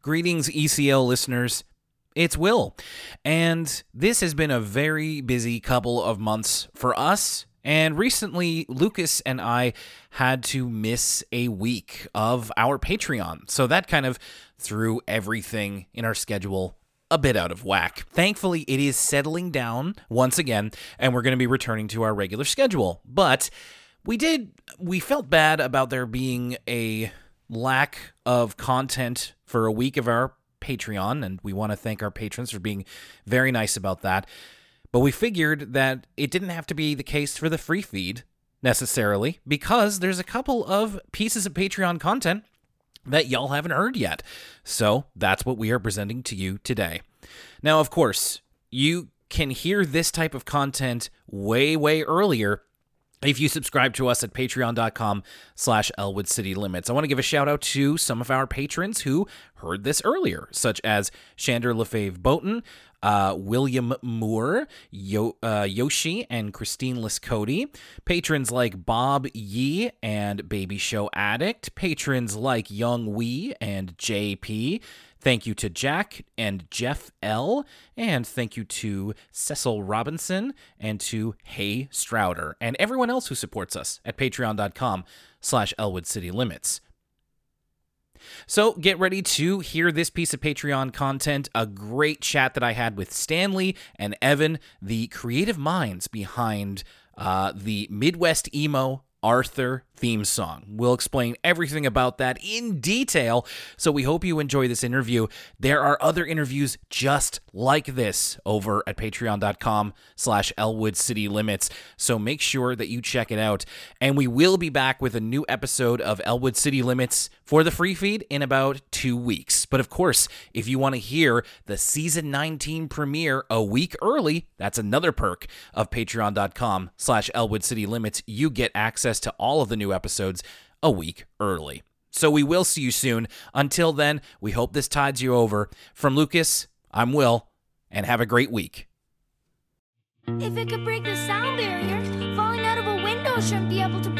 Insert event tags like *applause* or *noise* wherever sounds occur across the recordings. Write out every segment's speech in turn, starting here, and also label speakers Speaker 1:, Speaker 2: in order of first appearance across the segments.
Speaker 1: Greetings, ECL listeners. It's Will. And this has been a very busy couple of months for us. And recently, Lucas and I had to miss a week of our Patreon. So that kind of threw everything in our schedule a bit out of whack. Thankfully, it is settling down once again, and we're going to be returning to our regular schedule. But we did, we felt bad about there being a lack of content for a week of our Patreon, and we want to thank our patrons for being very nice about that. But we figured that it didn't have to be the case for the free feed necessarily, because there's a couple of pieces of Patreon content that y'all haven't heard yet. So that's what we are presenting to you today. Now, of course, you can hear this type of content way, way earlier if you subscribe to us at patreon.com slash elwood i want to give a shout out to some of our patrons who heard this earlier such as shander lefave Boaton, uh, william moore Yo- uh, yoshi and christine liscody patrons like bob yee and baby show addict. Patrons like young wee and jp Thank you to Jack and Jeff L. And thank you to Cecil Robinson and to Hay Strouder and everyone else who supports us at patreon.com slash Elwood City Limits. So get ready to hear this piece of Patreon content, a great chat that I had with Stanley and Evan, the creative minds behind uh, the Midwest Emo Arthur theme song. We'll explain everything about that in detail, so we hope you enjoy this interview. There are other interviews just like this over at patreon.com slash Elwood City Limits, so make sure that you check it out. And we will be back with a new episode of Elwood City Limits for the free feed in about two weeks. But of course, if you want to hear the season 19 premiere a week early, that's another perk of patreon.com slash Elwood City Limits. You get access to all of the new new episodes a week early. So we will see you soon. Until then, we hope this tides you over. From Lucas, I'm Will, and have a great week.
Speaker 2: If it could break the sound barrier, falling out of a window shouldn't be able to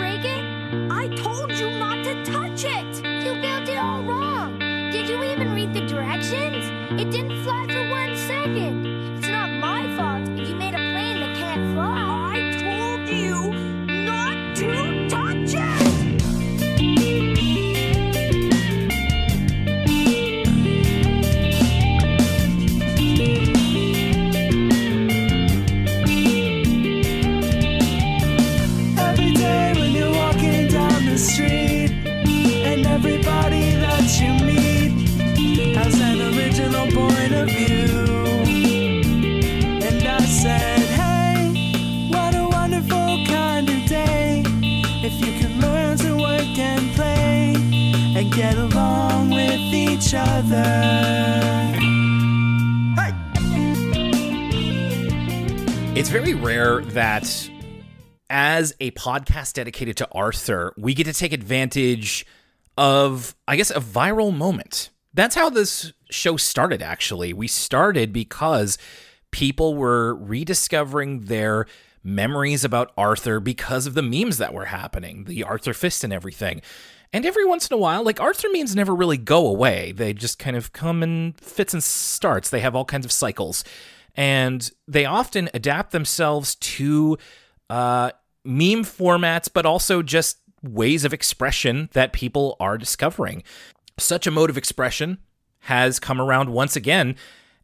Speaker 3: each other.
Speaker 1: It's very rare that, as a podcast dedicated to Arthur, we get to take advantage of, I guess, a viral moment. That's how this show started, actually. We started because people were rediscovering their memories about Arthur because of the memes that were happening, the Arthur fist and everything. And every once in a while, like Arthur memes never really go away. They just kind of come in fits and starts. They have all kinds of cycles. And they often adapt themselves to uh, meme formats, but also just ways of expression that people are discovering. Such a mode of expression has come around once again.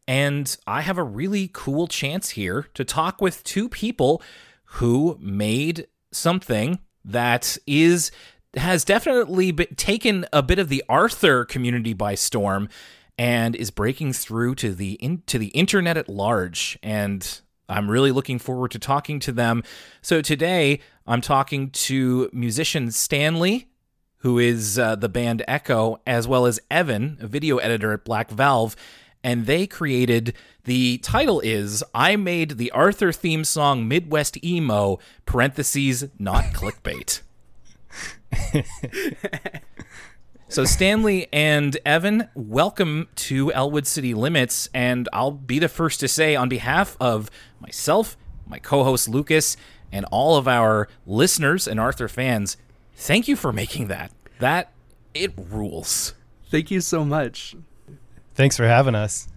Speaker 1: And I have a really cool chance here to talk with two people who made something that is has definitely been, taken a bit of the Arthur community by storm and is breaking through to the in, to the internet at large and I'm really looking forward to talking to them. So today I'm talking to musician Stanley who is uh, the band Echo as well as Evan, a video editor at Black Valve and they created the title is I made the Arthur theme song Midwest Emo parentheses not clickbait. *laughs* So, Stanley and Evan, welcome to Elwood City Limits. And I'll be the first to say, on behalf of myself, my co host Lucas, and all of our listeners and Arthur fans, thank you for making that. That, it rules.
Speaker 4: Thank you so much. Thanks for having us.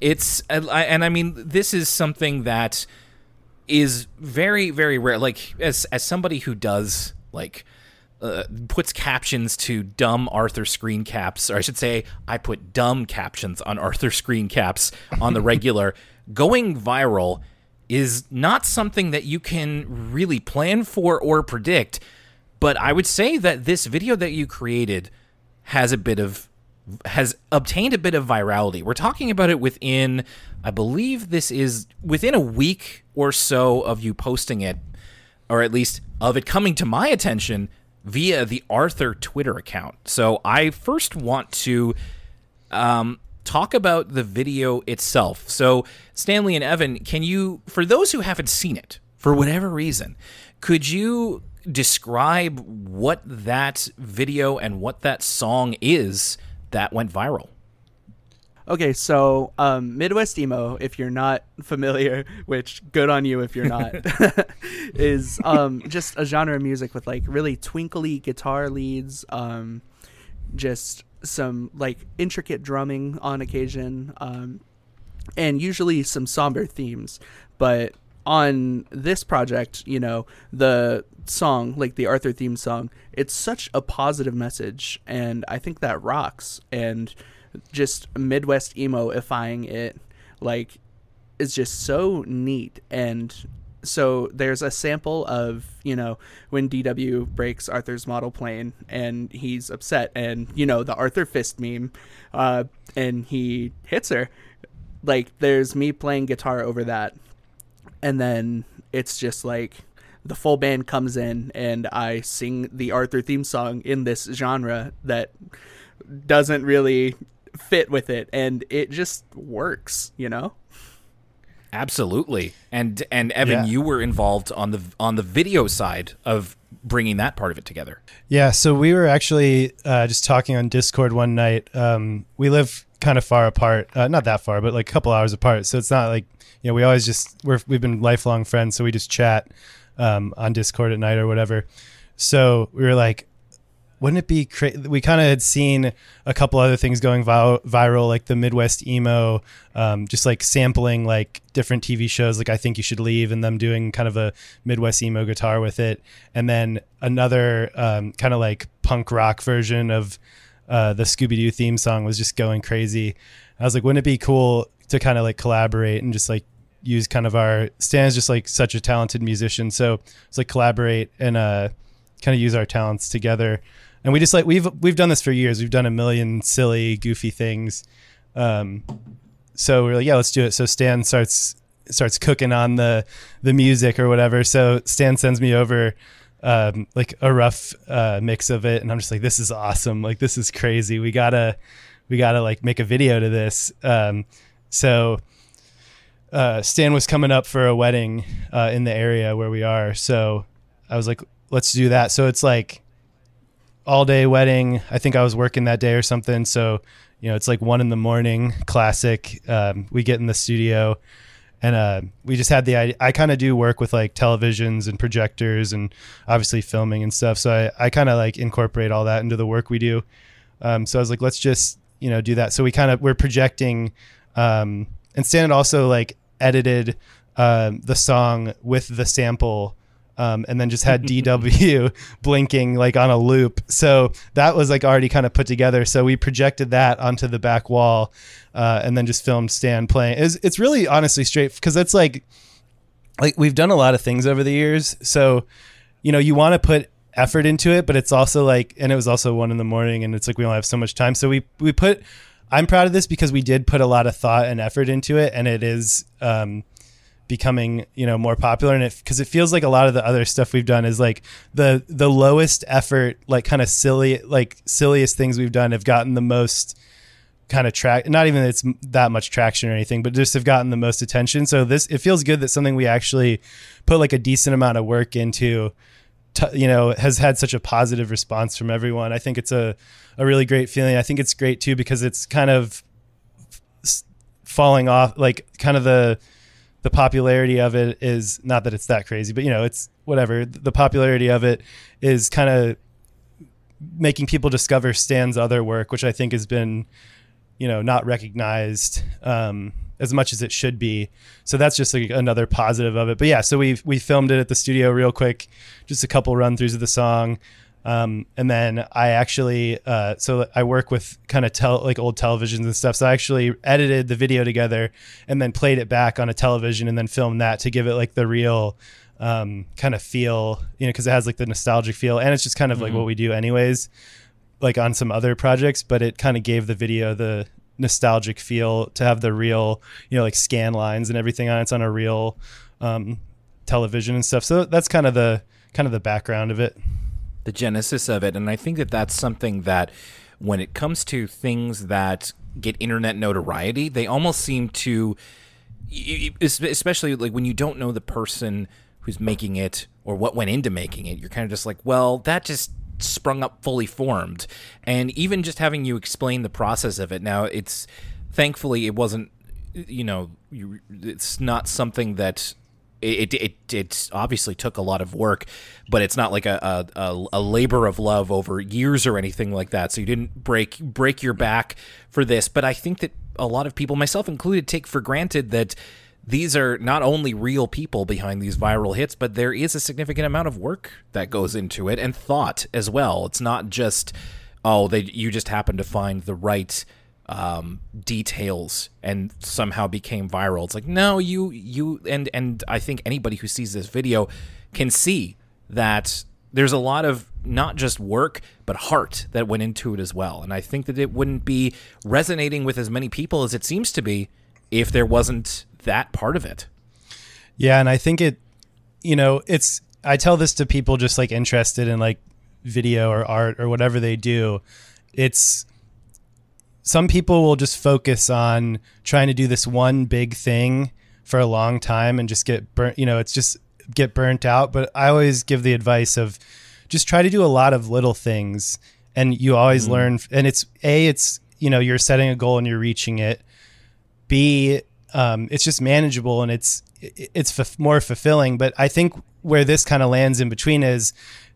Speaker 1: It's and I, mean this is something that is very very rare. Like as as somebody who does like uh, puts captions to dumb Arthur screen caps, or I should say, I put dumb captions on Arthur screen caps on the regular. *laughs* Going viral is not something that you can really plan for or predict. But I would say that this video that you created has a bit of has obtained a bit of virality. We're talking about it within, I believe this is within a week or so of you posting it, or at least of it coming to my attention via the Arthur Twitter account. So I first want to um, talk about the video itself. So, Stanley and Evan, can you, for those who haven't seen it, for whatever reason, could you describe what that video and what that song is that went viral?
Speaker 5: Okay, so um, Midwest emo, if you're not *laughs* familiar, which good on you if you're not, *laughs* *laughs* is um, just a genre of music with like really twinkly guitar leads, um, just some like intricate drumming on occasion, um, and usually some somber themes. But on this project, you know, the song, like the Arthur theme song, it's such a positive message, and I think that rocks. And just Midwest emo-ifying it, like, is just so neat. And so there's a sample of, you know, when DW breaks Arthur's model plane and he's upset, and, you know, the Arthur fist meme, uh, and he hits her. Like, there's me playing guitar over that. And then it's just like the full band comes in and I sing the Arthur theme song in this genre that doesn't really fit with it and it just works, you know?
Speaker 1: Absolutely. And and Evan,
Speaker 4: Yeah.
Speaker 1: you were involved on the on the video side of bringing that part of it together.
Speaker 4: Yeah, so we were actually uh, just talking on Discord one night. Um, we live kind of far apart, uh, not that far, but like a couple hours apart. So it's not like you know we always just we're we've been lifelong friends, so we just chat um, on Discord at night or whatever. So we were like, wouldn't it be crazy? We kind of had seen a couple other things going vi- viral, like the Midwest emo, um, just like sampling like different TV shows, like I Think You Should Leave, and them doing kind of a Midwest emo guitar with it. And then another um, kind of like punk rock version of uh, the Scooby Doo theme song was just going crazy. I was like, wouldn't it be cool to kind of like collaborate and just like use kind of our Stan's just like such a talented musician. So it's like collaborate and uh, kind of use our talents together. And we just like we've we've done this for years. We've done a million silly, goofy things. Um, so we're like, yeah, let's do it. So Stan starts starts cooking on the the music or whatever. So Stan sends me over um, like a rough uh, mix of it, and I'm just like, this is awesome. Like this is crazy. We gotta we gotta like make a video to this. Um, so uh, Stan was coming up for a wedding uh, in the area where we are. So I was like, let's do that. So it's like all day wedding. I think I was working that day or something. So, you know, it's like one in the morning, classic. Um, we get in the studio and uh, we just had the idea. I kind of do work with like televisions and projectors and obviously filming and stuff. So I, I kind of like incorporate all that into the work we do. Um, so I was like, let's just, you know, do that. So we kind of, we're projecting, um, and Stan had also like edited um, the song with the sample um, and then just had *laughs* DW *laughs* blinking like on a loop. So that was like already kind of put together. So we projected that onto the back wall uh, and then just filmed Stan playing. It's, it's really honestly straight because that's like, like we've done a lot of things over the years. So, you know, you want to put effort into it, but it's also like, and it was also one in the morning and it's like, we only have so much time. So we, we put, I'm proud of this because we did put a lot of thought and effort into it and it is, um, becoming you know more popular. And it because it feels like a lot of the other stuff we've done is like the the lowest effort like kind of silly like silliest things we've done have gotten the most kind of track not even that it's that much traction or anything but just have gotten the most attention. So this it feels good that something we actually put like a decent amount of work into t- you know has had such a positive response from everyone. I think it's a a really great feeling. I think it's great too because it's kind of falling off like kind of the the popularity of it is not that it's that crazy, but you know, it's whatever. The popularity of it is kind of making people discover Stan's other work, which I think has been you know, not recognized um, as much as it should be. So that's just like another positive of it. But yeah, so we we filmed it at the studio real quick, just a couple run throughs of the song. Um, and then I actually, uh, so I work with kind of tel- like old televisions and stuff. So I actually edited the video together and then played it back on a television and then filmed that to give it like the real um, kind of feel, you know, because it has like the nostalgic feel and it's just kind of like what we do anyways, like on some other projects. But it kind of gave the video the nostalgic feel to have the real, you know, like scan lines and everything on it. It's on a real um, television and stuff. So that's kind of the kind of the background of it.
Speaker 1: The genesis of it. And I think that that's something that when it comes to things that get internet notoriety, they almost seem to, especially like when you don't know the person who's making it or what went into making it, you're kind of just like, well, that just sprung up fully formed. And even just having you explain the process of it now, it's thankfully it wasn't, you know, you, it's not something that it, it it it obviously took a lot of work, but it's not like a, a, a, labor of love over years or anything like that. So you didn't break break your back for this. But I think that a lot of people, myself included, take for granted that these are not only real people behind these viral hits, but there is a significant amount of work that goes into it and thought as well. It's not just oh they you just happen to find the right um, details and somehow became viral. It's like no, you you and and I think anybody who sees this video can see that there's a lot of not just work but heart that went into it as well. And I think that it wouldn't be resonating with as many people as it seems to be if there wasn't that part of it.
Speaker 4: Yeah, and I think it, you know, it's. I tell this to people just like interested in like video or art or whatever they do. It's some people will just focus on trying to do this one big thing for a long time and just get burnt. You know, it's just get burnt out. But I always give the advice of just try to do a lot of little things, and you always learn. And it's a, it's you know, you're setting a goal and you're reaching it. B, um, it's just manageable and it's it's f- more fulfilling. But I think where this kind of lands in between is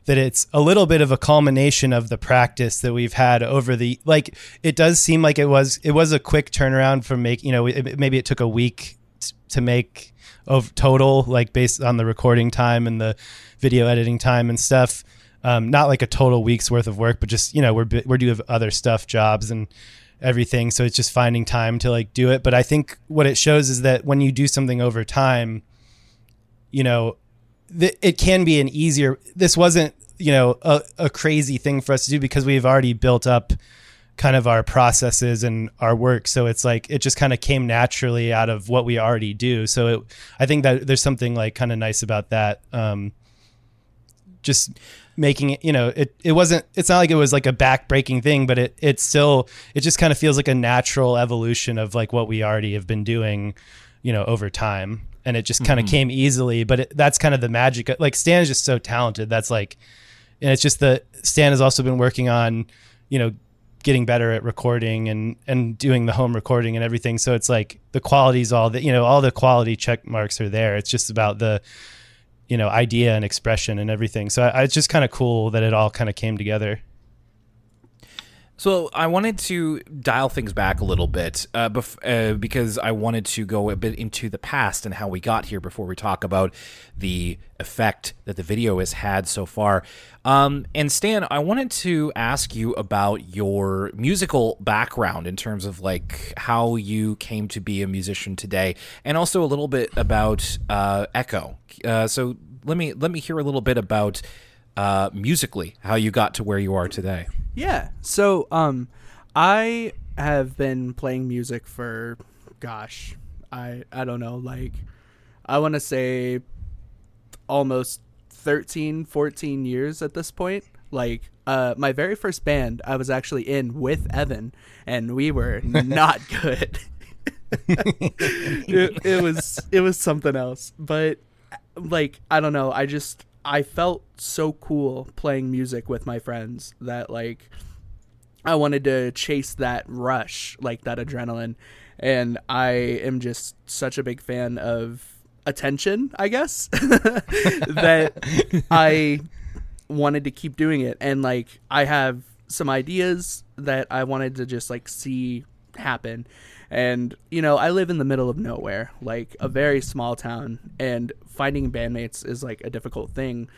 Speaker 4: that it's a little bit of a culmination of the practice that we've had over the like. It does seem like it was it was a quick turnaround from make you know it, maybe it took a week t- to make of total like based on the recording time and the video editing time and stuff. Um, not like a total week's worth of work, but just you know we're we're doing other stuff, jobs and everything. So it's just finding time to like do it. But I think what it shows is that when you do something over time, you know, th- it can be an easier. This wasn't you know a, a crazy thing for us to do because we've already built up kind of our processes and our work so it's like it just kind of came naturally out of what we already do so it, i think that there's something like kind of nice about that um just making it you know it it wasn't it's not like it was like a back-breaking thing but it it still it just kind of feels like a natural evolution of like what we already have been doing you know over time and it just kind of mm-hmm. came easily but it, that's kind of the magic like stan is just so talented that's like and it's just that stan has also been working on you know getting better at recording and and doing the home recording and everything so it's like the quality's all that you know all the quality check marks are there it's just about the you know idea and expression and everything so I, it's just kind of cool that it all kind of came together
Speaker 1: So I wanted to dial things back a little bit uh, bef- uh, because I wanted to go a bit into the past and how we got here before we talk about the effect that the video has had so far. Um, and Stan, I wanted to ask you about your musical background in terms of like how you came to be a musician today, and also a little bit about uh, Echo. Uh, so let me let me hear a little bit about uh, musically how you got to where you are today.
Speaker 5: Yeah. So, um, I have been playing music for, gosh, I I don't know, like, I want to say, almost 13, 14 years at this point. Like, uh, my very first band I was actually in with Evan, and we were *laughs* not good. *laughs* it, it was it was something else, but like I don't know, I just I felt so cool playing music with my friends that like I wanted to chase that rush, like that adrenaline. And I am just such a big fan of attention, I guess, *laughs* that I wanted to keep doing it. And like I have some ideas that I wanted to just like see happen. And you know, I live in the middle of nowhere, like a very small town, and finding bandmates is like a difficult thing.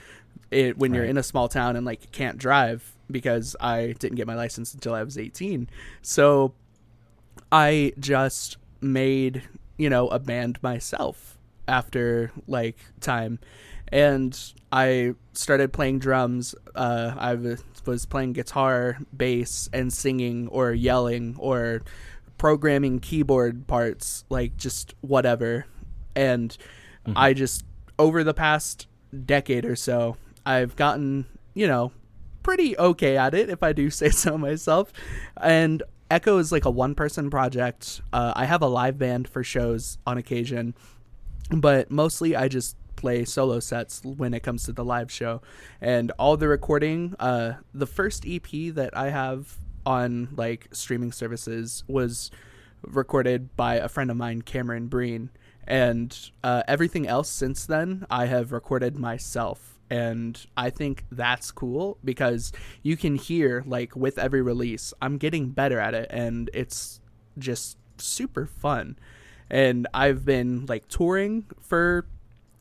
Speaker 5: It, when you're in a small town and like can't drive because I didn't get my license until I was 18. So I just made, you know, a band myself after like time. And I started playing drums. Uh, I was, was playing guitar, bass, and singing or yelling or programming keyboard parts, like just whatever. And I just, over the past decade or so, I've gotten, you know, pretty okay at it, if I do *laughs* say so myself. And Echo is like a one person project. Uh, I have a live band for shows on occasion, but mostly I just play solo sets when it comes to the live show. And all the recording, uh, the first EP that I have on like streaming services was recorded by a friend of mine, Cameron Breen. And uh, everything else since then, I have recorded myself and I think that's cool because you can hear like with every release, I'm getting better at it, and it's just super fun. And I've been like touring for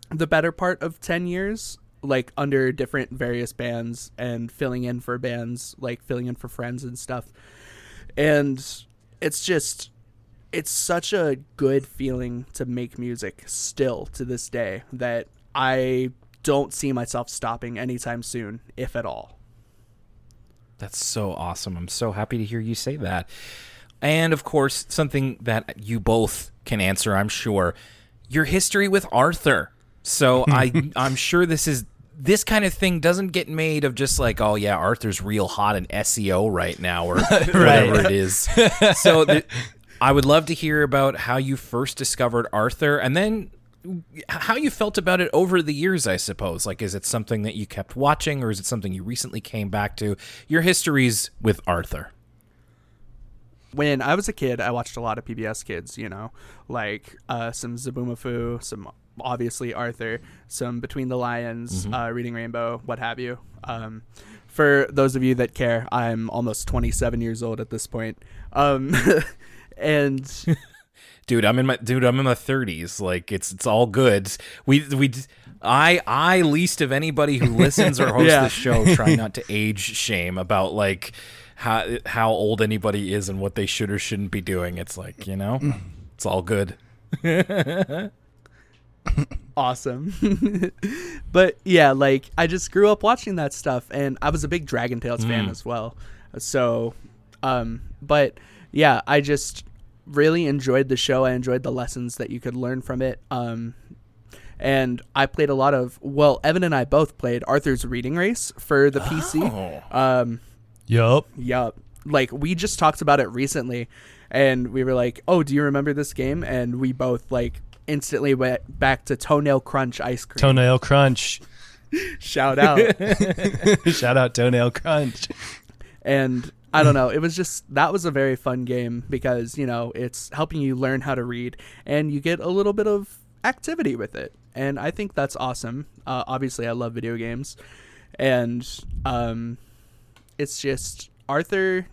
Speaker 5: the better part of 10 years like under different various bands and filling in for bands like filling in for friends and stuff and it's just it's such a good feeling to make music still to this day that i don't see myself stopping anytime soon if at all
Speaker 1: That's so awesome. I'm so happy to hear you say that. And of course, something that you both can answer, I'm sure, your history with Arthur. So I *laughs* I'm sure this is this kind of thing doesn't get made of just like, oh yeah, Arthur's real hot in SEO right now or *laughs* whatever it is. So th- I would love to hear about how you first discovered Arthur and then how you felt about it over the years, I suppose. Like, is it something that you kept watching, or is it something you recently came back to? Your histories with Arthur.
Speaker 5: when I was a kid, I watched a lot of PBS Kids, you know, like uh, some Zoboomafoo, some obviously Arthur, some Between the Lions, uh, Reading Rainbow, what have you. Um, for those of you that care, I'm almost 27 years old at this point. Um, *laughs* and *laughs*
Speaker 1: Dude, I'm in my dude. I'm in my 30s. Like it's it's all good. We we I I least of anybody who listens or *laughs* hosts
Speaker 5: Yeah.
Speaker 1: this show try not to age shame about like how how old anybody is and what they should or shouldn't be doing. It's like you know, it's all good.
Speaker 5: Awesome. *laughs* but yeah, like I just grew up watching that stuff and I was a big Dragon Tales fan as well. So um but yeah, I just really enjoyed the show. I enjoyed the lessons that you could learn from it. Um and I played a lot of well, Evan and I both played Arthur's Reading Race for the PC. Um
Speaker 4: Yup.
Speaker 5: Yup. Like we just talked about it recently and we were like, "Oh, do you remember this game?" And we both like instantly went back to Toenail Crunch ice cream.
Speaker 4: Toenail Crunch.
Speaker 5: Shout out. *laughs*
Speaker 4: Shout out Toenail Crunch.
Speaker 5: and I don't know, it was just that was a very fun game because, you know, it's helping you learn how to read and you get a little bit of activity with it. And I think that's awesome. Uh, obviously, I love video games. And um it's just Arthur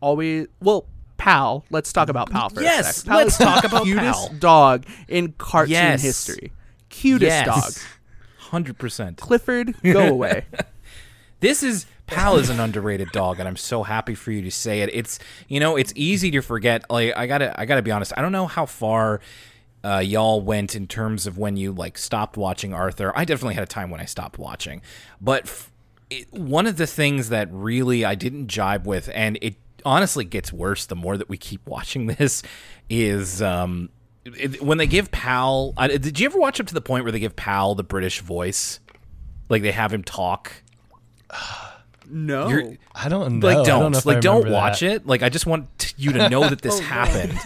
Speaker 5: always well Pal. Let's talk about Pal for
Speaker 1: Yes,
Speaker 5: a sec. Pal
Speaker 1: let's
Speaker 5: is the
Speaker 1: talk about
Speaker 5: cutest
Speaker 1: Pal.
Speaker 5: dog in cartoon
Speaker 1: Yes.
Speaker 5: history. Cutest dog.
Speaker 1: hundred percent.
Speaker 5: Clifford, go *laughs* away.
Speaker 1: This is Pal is an underrated dog, and I'm so happy for you to say it. It's you know it's easy to forget. Like I gotta I gotta be honest. I don't know how far uh, y'all went in terms of when you like stopped watching Arthur. I definitely had a time when I stopped watching, but f- it, one of the things that really I didn't jibe with, and it honestly gets worse the more that we keep watching this, is um, it, when they give Pal. Did you ever watch up to the point where they give Pal the British voice? Like they have him talk.
Speaker 5: No.
Speaker 1: You're-
Speaker 4: I don't know.
Speaker 1: like don't,
Speaker 4: don't. know
Speaker 1: like don't watch
Speaker 4: that.
Speaker 1: it. Like i just want you to know that *laughs*
Speaker 5: Oh,
Speaker 1: this happened.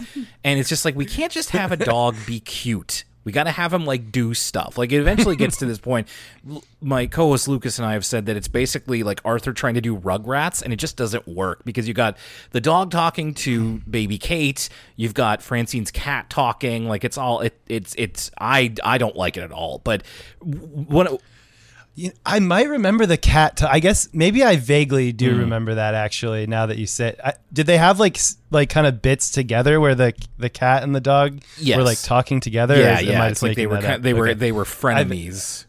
Speaker 1: And it's just like we can't just have a dog be cute. We got to have him like do stuff. Like it eventually gets to this point. My co-host lucas and i have said that it's basically like arthur trying to do rugrats and it just doesn't work because you got the dog talking to baby kate. You've got francine's cat talking. Like it's all it, it's it's i i don't like it at all. But w- one
Speaker 4: You I might remember the cat. T- I guess maybe I vaguely do hmm. remember that actually. Now that you say, I, did they have like like kind of bits together where the the cat and the dog
Speaker 1: Yes.
Speaker 4: were like talking together?
Speaker 1: yeah,
Speaker 4: is-
Speaker 1: yeah. It's like they were
Speaker 4: that
Speaker 1: ki-
Speaker 4: up?
Speaker 1: they were
Speaker 4: Okay.
Speaker 1: they were frenemies.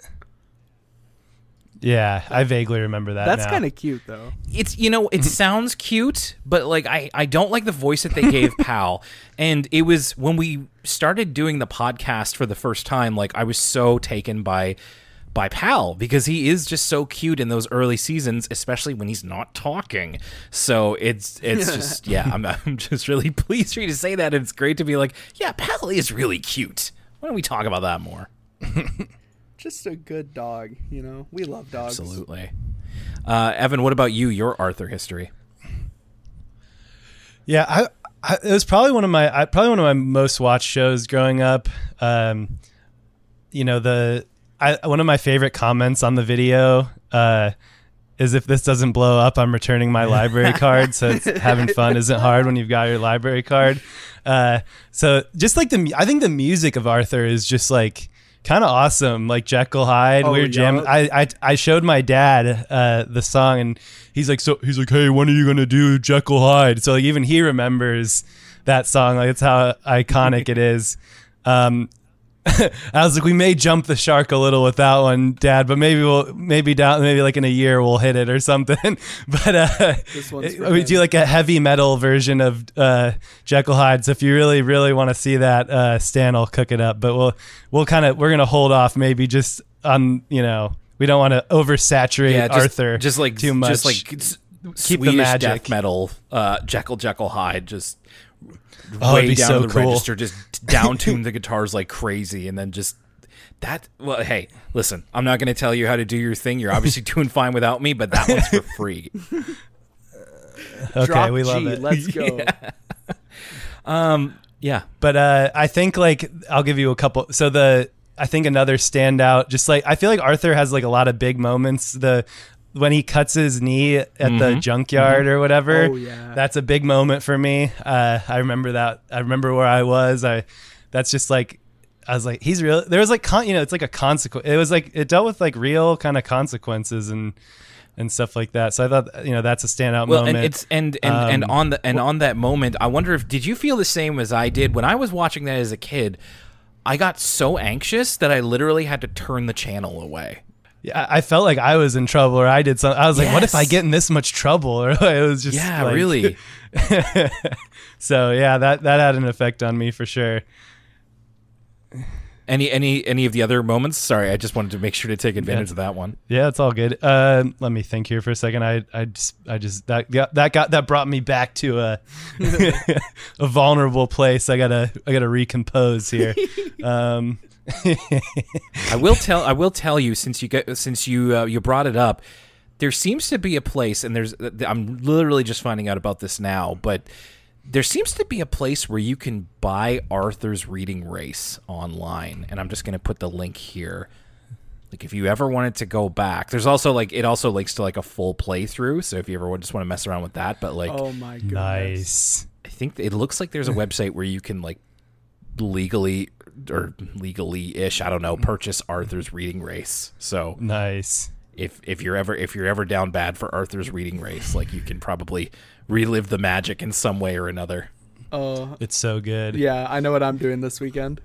Speaker 4: yeah, I vaguely remember that.
Speaker 5: That's kind of cute though.
Speaker 1: it's you know it mm-hmm. sounds cute but like I, I don't like the voice that they gave *laughs* pal and it was when we started doing the podcast for the first time like i was so taken by by pal because he is just so cute in those early seasons especially when he's not talking. So it's it's just yeah I'm, *laughs* I'm just really *laughs* pleased for you to say that. It's great to be like yeah pal is really cute. Why don't we talk about that more? *laughs*
Speaker 5: Just a good dog, you know. We love dogs.
Speaker 1: absolutely. Uh, evan what about you your arthur history?
Speaker 4: Yeah, I, I it was probably one of my I, probably one of my most watched shows growing up. Um, you know the I one of my favorite comments on the video uh, is if this doesn't blow up, I'm returning my library *laughs* card. So it's, having fun isn't hard when you've got your library card. Uh, so just like the I think the music of Arthur is just like kind of awesome. Like Jekyll Hyde,
Speaker 5: Oh,
Speaker 4: we were jamming.
Speaker 5: yeah.
Speaker 4: I, I I showed my dad uh, the song, and he's like, so he's like, hey, when are you gonna do Jekyll Hyde? So like even he remembers that song. Like it's how iconic it is. Um, *laughs* I was like, we may jump the shark a little with that one, Dad, but maybe we'll maybe down maybe like in a year we'll hit it or something. *laughs* but uh,
Speaker 5: This one's for
Speaker 4: we
Speaker 5: him.
Speaker 4: do like a heavy metal version of uh, Jekyll Hyde. So if you really really want to see that, uh, Stan will cook it up. But we'll we'll kind of we're gonna hold off maybe just on you know we don't want to oversaturate
Speaker 1: just,
Speaker 4: Arthur
Speaker 1: just like
Speaker 4: too much.
Speaker 1: just like s-
Speaker 4: Keep the magic.
Speaker 1: death metal uh jekyll jekyll hyde just
Speaker 4: Oh,
Speaker 1: way down
Speaker 4: so
Speaker 1: the
Speaker 4: cool.
Speaker 1: register just down tune *laughs* the guitars like crazy and then just that well hey listen i'm not going to tell you how to do your thing you're *laughs* obviously doing fine without me but that one's for *laughs* free
Speaker 4: okay,
Speaker 5: Drop
Speaker 4: we love
Speaker 5: G,
Speaker 4: it.
Speaker 5: Let's go.
Speaker 1: Um, yeah
Speaker 4: But uh, I think like I'll give you a couple. So the I think another standout, just like I feel like Arthur has like a lot of big moments. The when he cuts his knee at the junkyard or whatever,
Speaker 5: Oh, yeah.
Speaker 4: that's a big moment for me. Uh, I remember that. I remember where I was. I that's just like I was like he's real. There was like con- you know it's like a consequence. It was like it dealt with like real kind of consequences and and stuff like that. So I thought you know that's a standout
Speaker 1: well
Speaker 4: moment.
Speaker 1: and it's and and, and
Speaker 4: Um,
Speaker 1: on the and on that moment i wonder if did you feel the same as i did when i was watching that as a kid i got so anxious that i literally had to turn the channel away
Speaker 4: Yeah, I felt like I was in trouble or I did something. I was like, what if I get in this much trouble? *laughs* Or it was just
Speaker 1: yeah
Speaker 4: like-
Speaker 1: really *laughs*
Speaker 4: so yeah, that that had an effect on me for sure.
Speaker 1: Any any any of the other moments? Sorry, I just wanted to make sure to take advantage of that one.
Speaker 4: Yeah, it's all good. Uh, let me think here for a second. I I just I just that yeah, that got that brought me back to a *laughs* a vulnerable place. I gotta I gotta recompose here. um, *laughs*
Speaker 1: I will tell I will tell you since you get since you uh, you brought it up. There seems to be a place, and there's I'm literally just finding out about this now, but there seems to be a place where you can buy Arthur's reading race online, and I'm just gonna put the link here. Like if you ever wanted to go back, there's also like it also links to like a full playthrough. So if you ever just want to mess around with that, but like
Speaker 5: Oh my goodness.
Speaker 4: nice.
Speaker 1: I think it looks like there's a website where you can like legally or legally ish, I don't know, purchase Arthur's reading race. So
Speaker 4: Nice.
Speaker 1: if if you're ever if you're ever down bad for Arthur's reading race, like you can probably relive the magic in some way or another.
Speaker 5: Oh,
Speaker 4: It's so good.
Speaker 5: yeah. I know what I'm doing this weekend.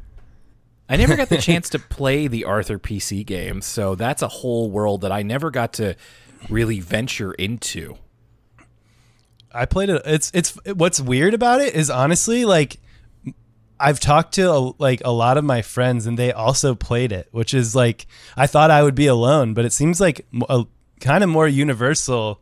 Speaker 1: I never got the chance to play the Arthur PC game, so that's a whole world that I never got to really venture into.
Speaker 4: I played it. It's it's what's weird about it is honestly like I've talked to a, like a lot of my friends and they also played it, which is like I thought I would be alone, but it seems like a, kind of more universal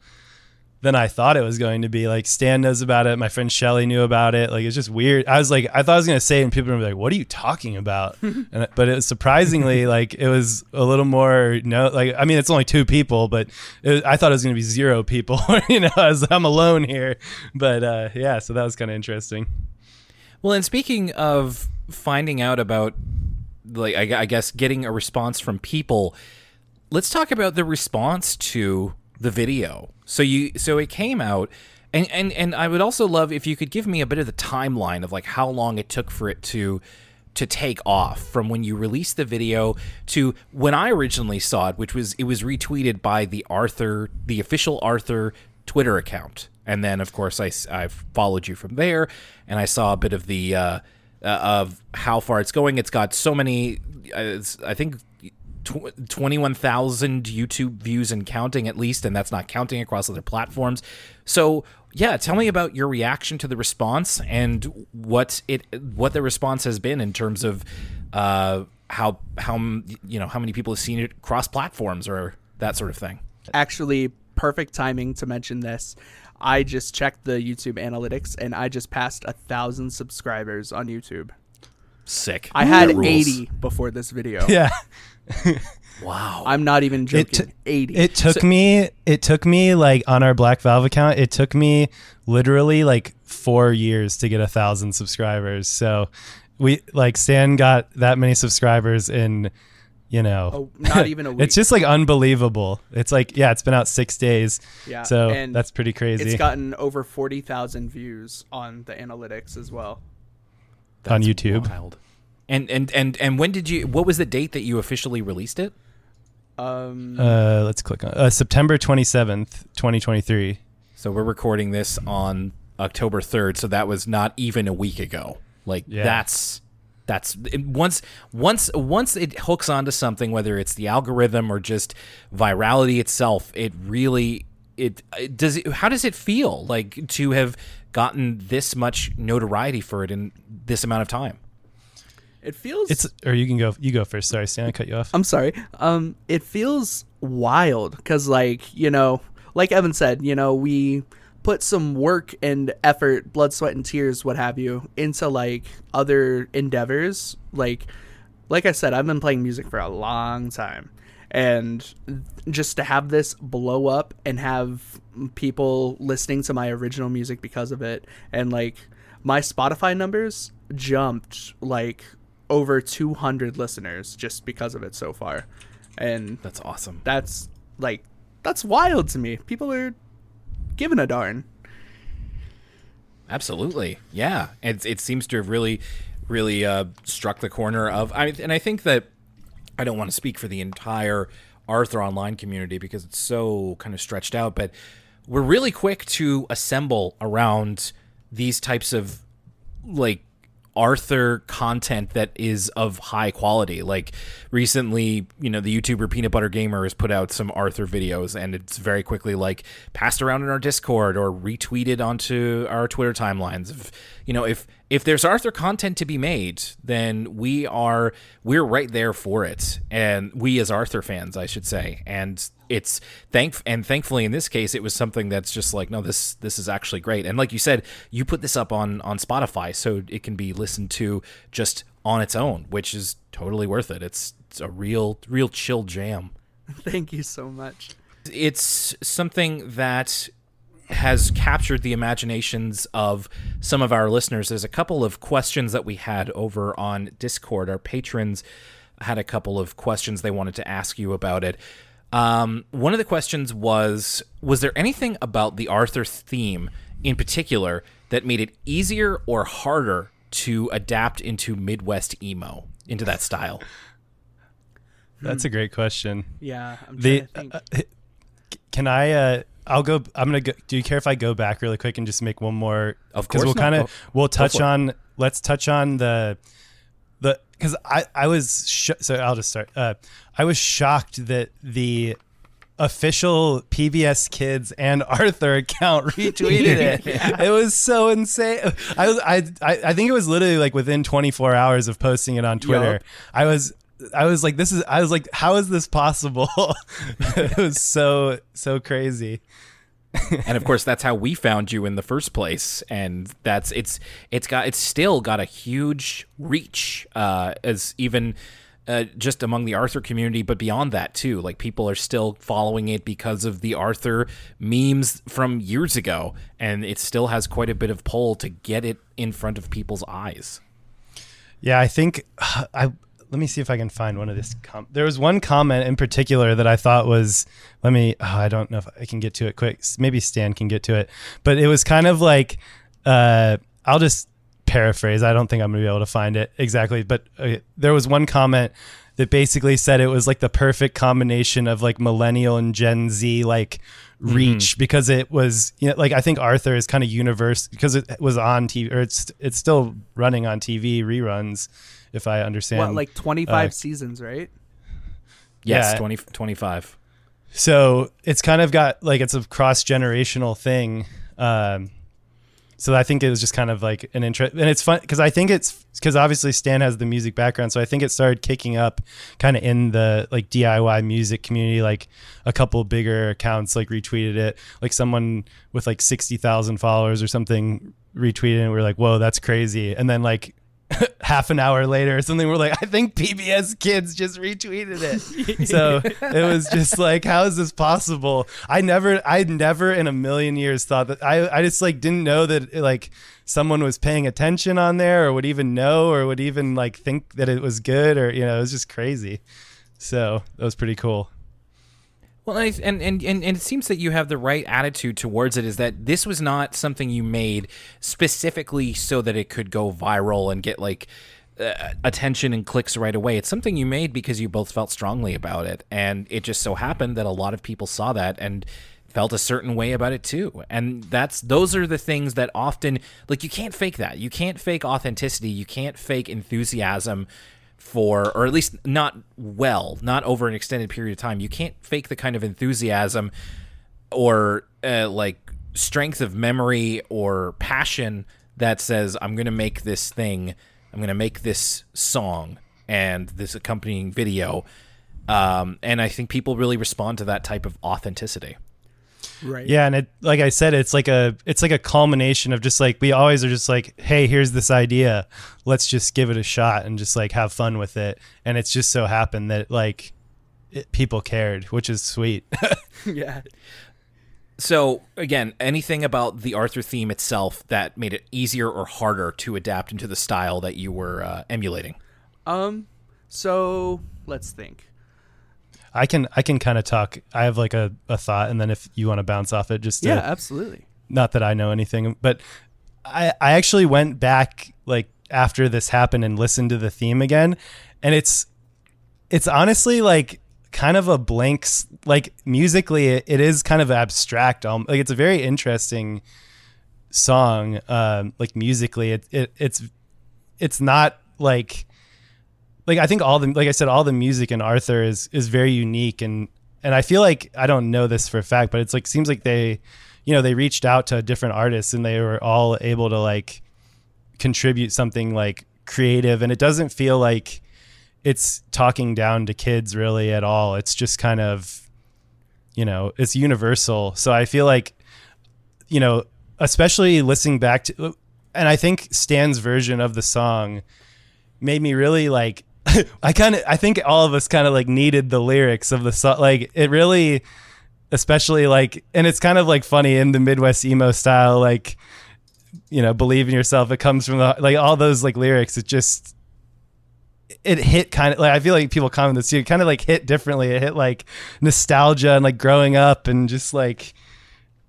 Speaker 4: than I thought it was going to be. Like Stan knows about it, my friend Shelly knew about it. Like it's just weird. I was like I thought I was going to say it and people were like, "What are you talking about?" *laughs* and, but it was surprisingly *laughs* like it was a little more no like I mean it's only two people, but it, I thought it was going to be zero people. *laughs* you know, as I'm alone here. But uh, yeah, so that was kind of interesting.
Speaker 1: Well, and speaking of finding out about, like, I, I guess getting a response from people, let's talk about the response to the video. So you, so it came out, and and and I would also love if you could give me a bit of the timeline of like how long it took for it to to take off from when you released the video to when I originally saw it, which was it was retweeted by the Arthur, the official Arthur Twitter account, and then of course I I followed you from there, and I saw a bit of the uh, uh, of how far it's going. It's got so many, uh, I think. tw- 21,000 YouTube views and counting at least, and that's not counting across other platforms. So, yeah, tell me about your reaction to the response and what it what the response has been in terms of uh, how how you know how many people have seen it cross platforms or that sort of thing.
Speaker 5: Actually, perfect timing to mention this. I just checked the YouTube analytics and I just passed a thousand subscribers on YouTube.
Speaker 1: Sick.
Speaker 5: I had 80 before this video.
Speaker 4: Yeah. *laughs*
Speaker 1: Wow.
Speaker 5: I'm not even joking.
Speaker 4: It t-
Speaker 5: 80.
Speaker 4: It took me it took me like on our Black Valve account, it took me literally like four years to get a thousand subscribers. So we like Stan got that many subscribers in you know
Speaker 5: Oh, not even a week. *laughs*
Speaker 4: it's just like unbelievable. It's like yeah, it's been out six days.
Speaker 5: Yeah,
Speaker 4: So
Speaker 5: and
Speaker 4: that's pretty crazy.
Speaker 5: It's gotten over 40,000 views on the analytics as well.
Speaker 4: on YouTube.
Speaker 1: Wild. And and and and when did you? What was the date that you officially released it?
Speaker 5: Um,
Speaker 4: Uh, let's click on uh, September twenty seventh, twenty twenty three.
Speaker 1: So we're recording this on October 3rd, so that was not even a week ago. Like
Speaker 4: Yeah.
Speaker 1: that's that's it- once once once it hooks onto something whether it's the algorithm or just virality itself, it really it, it does it, how does it feel like to have gotten this much notoriety for it in this amount of time?
Speaker 5: it feels.
Speaker 4: It's or you can go you go first. Sorry, Stan, I cut you off.
Speaker 5: I'm sorry. Um, it feels wild because, like, you know, like Evan said, you know, we put some work and effort, blood, sweat, and tears, what have you, into like other endeavors. Like, like I said, I've been playing music for a long time, and just to have this blow up and have people listening to my original music because of it, and like my Spotify numbers jumped like over 200 listeners just because of it so far. And
Speaker 1: That's awesome.
Speaker 5: that's like that's wild to me. People are giving a darn.
Speaker 1: Absolutely, yeah. It it seems to have really, really uh, struck the corner of. I and I think that I don't want to speak for the entire Arthur Online community because it's so kind of stretched out, but we're really quick to assemble around these types of like Arthur content that is of high quality. Like recently, you know, the YouTuber Peanut Butter Gamer has put out some Arthur videos and it's very quickly like passed around in our Discord or retweeted onto our Twitter timelines. If, you know, if if there's Arthur content to be made, then we are we're right there for it. And we as Arthur fans, I should say. And it's thank and thankfully in this case it was something that's just like no this this is actually great and like you said you put this up on on Spotify so it can be listened to just on its own which is totally worth it it's, it's a real real chill jam *laughs*
Speaker 5: Thank you so much.
Speaker 1: it's something that has captured the imaginations of some of our listeners. There's a couple of questions that we had over on Discord. Our patrons had a couple of questions they wanted to ask you about it. Um, one of the questions was Was there anything about the Arthur theme in particular that made it easier or harder to adapt into Midwest emo, into that style?
Speaker 4: That's a great question.
Speaker 5: Yeah, I'm trying
Speaker 4: The
Speaker 5: to think.
Speaker 4: uh, uh, can I? Uh, I'll go. I'm gonna go. Do you care if I go back really quick and just make one more?
Speaker 1: Of
Speaker 4: because
Speaker 1: course
Speaker 4: we'll kind of we'll touch
Speaker 1: for it.
Speaker 4: on. Let's touch on the the because I I was sh- so I'll just start. Uh, I was shocked that the official PBS Kids and *laughs* Arthur account *laughs* retweeted it. It was so insane. I was I, I I think it was literally like within 24 hours of posting it on Twitter.
Speaker 5: Yup.
Speaker 4: I was I was like this is I was like how is this possible? *laughs* it was so so crazy.
Speaker 1: And of course that's how we found you in the first place and that's it's it's got it's still got a huge reach uh as even uh, just among the Arthur community, but beyond that too. Like people are still following it because of the Arthur memes from years ago, and it still has quite a bit of pull to get it in front of people's eyes.
Speaker 4: Yeah, I think *sighs* I let me see if I can find one of this. Com- there was one comment in particular that I thought was. Let me. Oh, I don't know if I can get to it quick. Maybe Stan can get to it, but it was kind of like. Uh, I'll just paraphrase. I don't think I'm gonna be able to find it exactly, but uh, there was one comment that basically said it was like the perfect combination of like millennial and Gen Z like reach because it was you know like I think Arthur is kind of universe because it was on TV or it's it's still running on TV reruns if I understand.
Speaker 5: what like 25
Speaker 4: uh,
Speaker 5: seasons, right?
Speaker 1: Yes,
Speaker 4: Yeah.
Speaker 1: 20, 25.
Speaker 4: So it's kind of got like it's a cross generational thing. Um, so I think it was just kind of like an interest, and it's fun because I think it's because obviously Stan has the music background, so I think it started kicking up kind of in the like DIY music community. Like a couple bigger accounts like retweeted it, like someone with like sixty thousand followers or something retweeted, it and we are like, "Whoa, that's crazy!" And then like *laughs* half an hour later or something, we're like, I think PBS Kids just retweeted it. so it was just like, how is this possible? I never, I never in a million years thought that I, I just like didn't know that like someone was paying attention on there or would even know or would even like think that it was good or, you know, it was just crazy. So that was pretty cool.
Speaker 1: Well, and, and, and, and it seems that you have the right attitude towards it is that this was not something you made specifically so that it could go viral and get like uh, attention and clicks right away. It's something you made because you both felt strongly about it. And it just so happened that a lot of people saw that and felt a certain way about it too. And that's those are the things that often like you can't fake that. You can't fake authenticity. You can't fake enthusiasm for or at least not well not over an extended period of time you can't fake the kind of enthusiasm or uh, like strength of memory or passion that says i'm going to make this thing i'm going to make this song and this accompanying video. Um, and i think people really respond to that type of authenticity
Speaker 5: Right.
Speaker 4: Yeah, and it like I said, it's like a it's like a culmination of just like we always are just like, hey, here's this idea, let's just give it a shot and just like have fun with it. And it's just so happened that like it, people cared, which is sweet. *laughs*
Speaker 5: yeah.
Speaker 1: so again anything about the arthur theme itself that made it easier or harder to adapt into the style that you were uh, emulating
Speaker 5: Um. So let's think.
Speaker 4: I can I can kind of talk. I have like a, a thought, and then if you want to bounce off it, just to,
Speaker 5: Yeah, absolutely.
Speaker 4: not that I know anything, but I I actually went back like after this happened and listened to the theme again, and it's it's honestly like kind of a blank like musically it, it is kind of abstract um like it's a very interesting song um like musically it, it it's it's not like like I think all the like I said all the music in Arthur is is very unique and and I feel like I don't know this for a fact but it's like seems like they you know they reached out to different artists and they were all able to like contribute something like creative and it doesn't feel like it's talking down to kids really at all. It's just kind of you know it's universal. So I feel like you know especially listening back to and I think Stan's version of the song made me really like I kind of I think all of us kind of like needed the lyrics of the song like it really especially like and it's kind of like funny in the Midwest emo style like you know believe in yourself it comes from the like all those like lyrics it just it hit kind of like I feel like people comment this too it kind of like hit differently it hit like nostalgia and like growing up and just like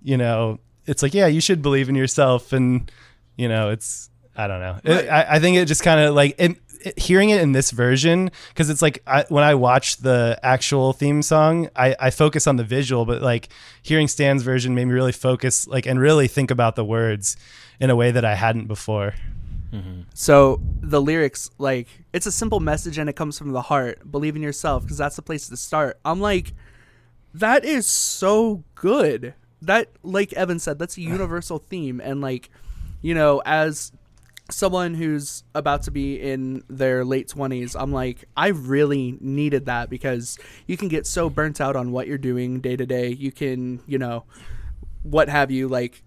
Speaker 4: you know it's like yeah you should believe in yourself and you know it's I don't know It- I, I think it just kind of like it, it- hearing it in this version because it's like I, when I watch the actual theme song I, I focus on the visual but like hearing Stan's version made me really focus like and really think about the words in a way that I hadn't before mm-hmm.
Speaker 5: So the lyrics, like, it's a simple message and it comes from the heart. Believe in yourself because that's the place to start. I'm like, that is so good. That, like Evan said, that's a *sighs* universal theme. And, like, you know, as someone who's about to be in their late 20s, I'm like, I really needed that because you can get so burnt out on what you're doing day to day. You can, you know, what have you, like,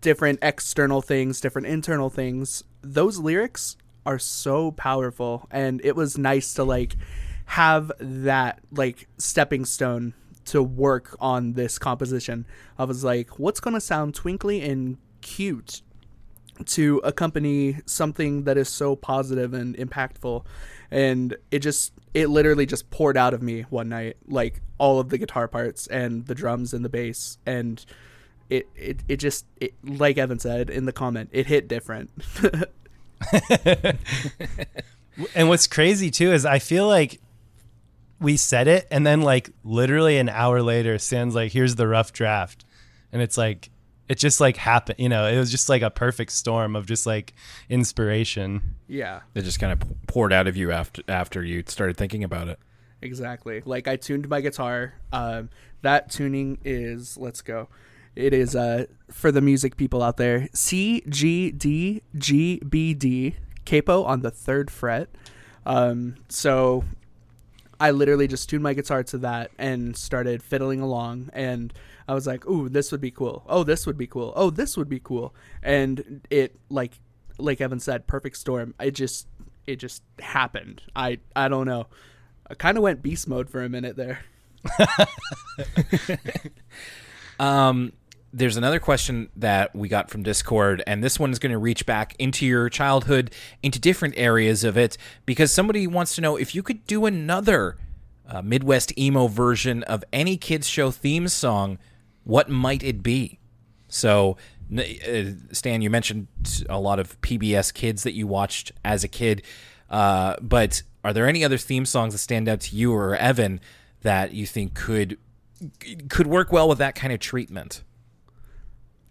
Speaker 5: different external things, different internal things. Those lyrics are so powerful and it was nice to like have that like stepping stone to work on this composition. I was like, what's going to sound twinkly and cute to accompany something that is so positive and impactful. And it just it literally just poured out of me one night like all of the guitar parts and the drums and the bass. And it it, it just it, like evan said in the comment it hit different. *laughs*
Speaker 4: And what's crazy too is I feel like we said it, and then like literally an hour later, Stan's like, "Here's the rough draft," and it's like it just like happened. You know, it was just like a perfect storm of just like inspiration.
Speaker 5: Yeah,
Speaker 1: It just kind of poured out of you after after you started thinking about it.
Speaker 5: exactly. Like I tuned my guitar. Um, that tuning is let's go. It is uh for the music people out there. C G D G B D capo on the third fret. Um, so I literally just tuned my guitar to that and started fiddling along and I was like, "Ooh, this would be cool. Oh, this would be cool. Oh, this would be cool." And it like like Evan said, perfect storm. It just it just happened. I I don't know. I kind of went beast mode for a minute there. *laughs*
Speaker 1: Um, there's another question that we got from Discord, and this one is going to reach back into your childhood, into different areas of it, because somebody wants to know if you could do another uh, Midwest emo version of any kids show theme song, what might it be? So, uh, Stan, you mentioned a lot of PBS kids that you watched as a kid, uh, but are there any other theme songs that stand out to you or Evan that you think could could work well with that kind of treatment?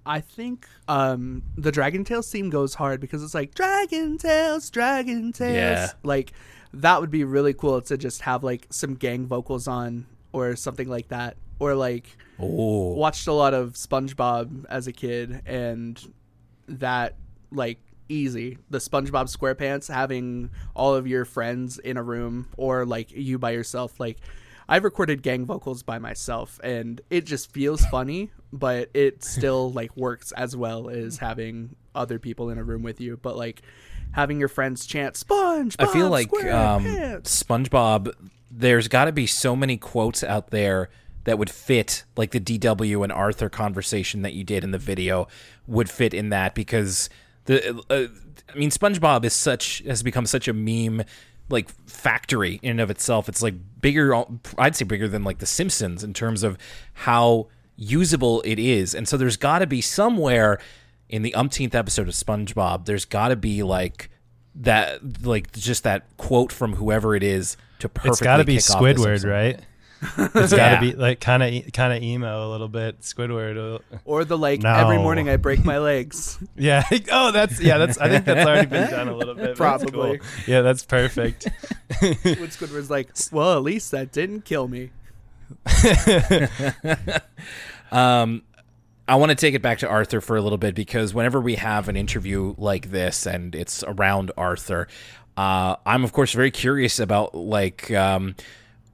Speaker 5: I think um the Dragon Tales theme goes hard because it's like Dragon Tales, Dragon Tales.
Speaker 1: Yeah.
Speaker 5: Like that would be really cool to just have like some gang vocals on or something like that. Or like
Speaker 1: Oh,
Speaker 5: watched a lot of SpongeBob as a kid and that like easy. The SpongeBob SquarePants having all of your friends in a room or like you by yourself like I've recorded gang vocals by myself and it just feels funny, but it *laughs* still like works as well as having other people in a room with you. But like having your friends chant SpongeBob
Speaker 1: I feel like um, SpongeBob. There's got to be so many quotes out there that would fit, like the DW and Arthur conversation that you did in the video, would fit in that because the. Uh, I mean, SpongeBob is such has become such a meme like factory in and of itself. It's like bigger. I'd say bigger than like The Simpsons in terms of how usable it is. And so there's got to be somewhere in the umpteenth episode of SpongeBob. There's got to be like that like just that quote from whoever it is to perfectly
Speaker 4: It's got to be Squidward, right? It's *laughs* got
Speaker 1: Yeah.
Speaker 4: to be like kind of kind of emo a little bit. Squidward. uh,
Speaker 5: or the like every morning I break my legs. *laughs*
Speaker 4: Yeah. *laughs* Oh, that's yeah. That's I think that's already been done a little bit. That's
Speaker 5: Probably.
Speaker 4: cool. Yeah, that's perfect.
Speaker 5: when Squidward's like, well, at least that didn't kill me.
Speaker 1: Um, I want to take it back to Arthur for a little bit because whenever we have an interview like this and it's around Arthur, uh, I'm of course very curious about like um,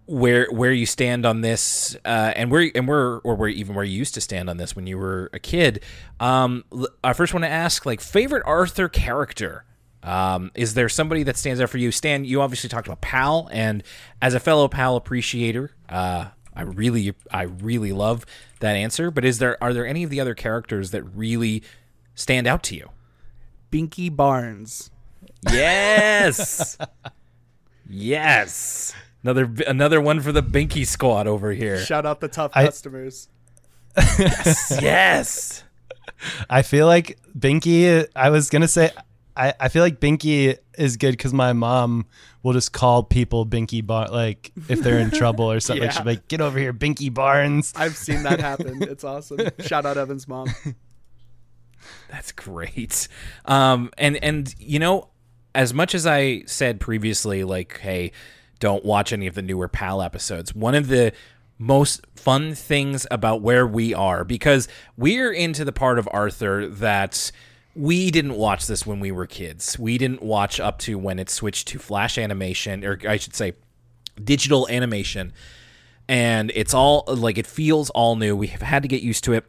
Speaker 1: where where you stand on this uh, and where and where or where even where you used to stand on this when you were a kid. Um, I first want to ask like favorite Arthur character. Um, is there somebody that stands out for you? Stan, you obviously talked about Pal, and as a fellow Pal appreciator, uh, I really, I really love that answer. But is there, are there any of the other characters that really stand out to you?
Speaker 5: Binky Barnes.
Speaker 1: Yes, *laughs* yes. Another, another one for the Binky squad over here.
Speaker 5: Shout out the tough
Speaker 4: I-
Speaker 5: customers. *laughs*
Speaker 1: yes.
Speaker 4: I feel like Binky. I was gonna say. I, I feel like Binky is good because my mom will just call people Binky Bar like if they're in trouble or something. Like, *laughs*
Speaker 5: Yeah.
Speaker 4: she'll be like, "Get over here, Binky Barnes."
Speaker 5: I've seen that happen. *laughs* It's awesome. Shout out Evan's mom.
Speaker 1: That's great. Um, and and you know, as much as I said previously, like, hey, don't watch any of the newer PAL episodes. One of the most fun things about where we are because we're into the part of Arthur that we didn't watch this when we were kids. We didn't watch up to when it switched to flash animation, or I should say, digital animation. And it's all like it feels all new. We have had to get used to it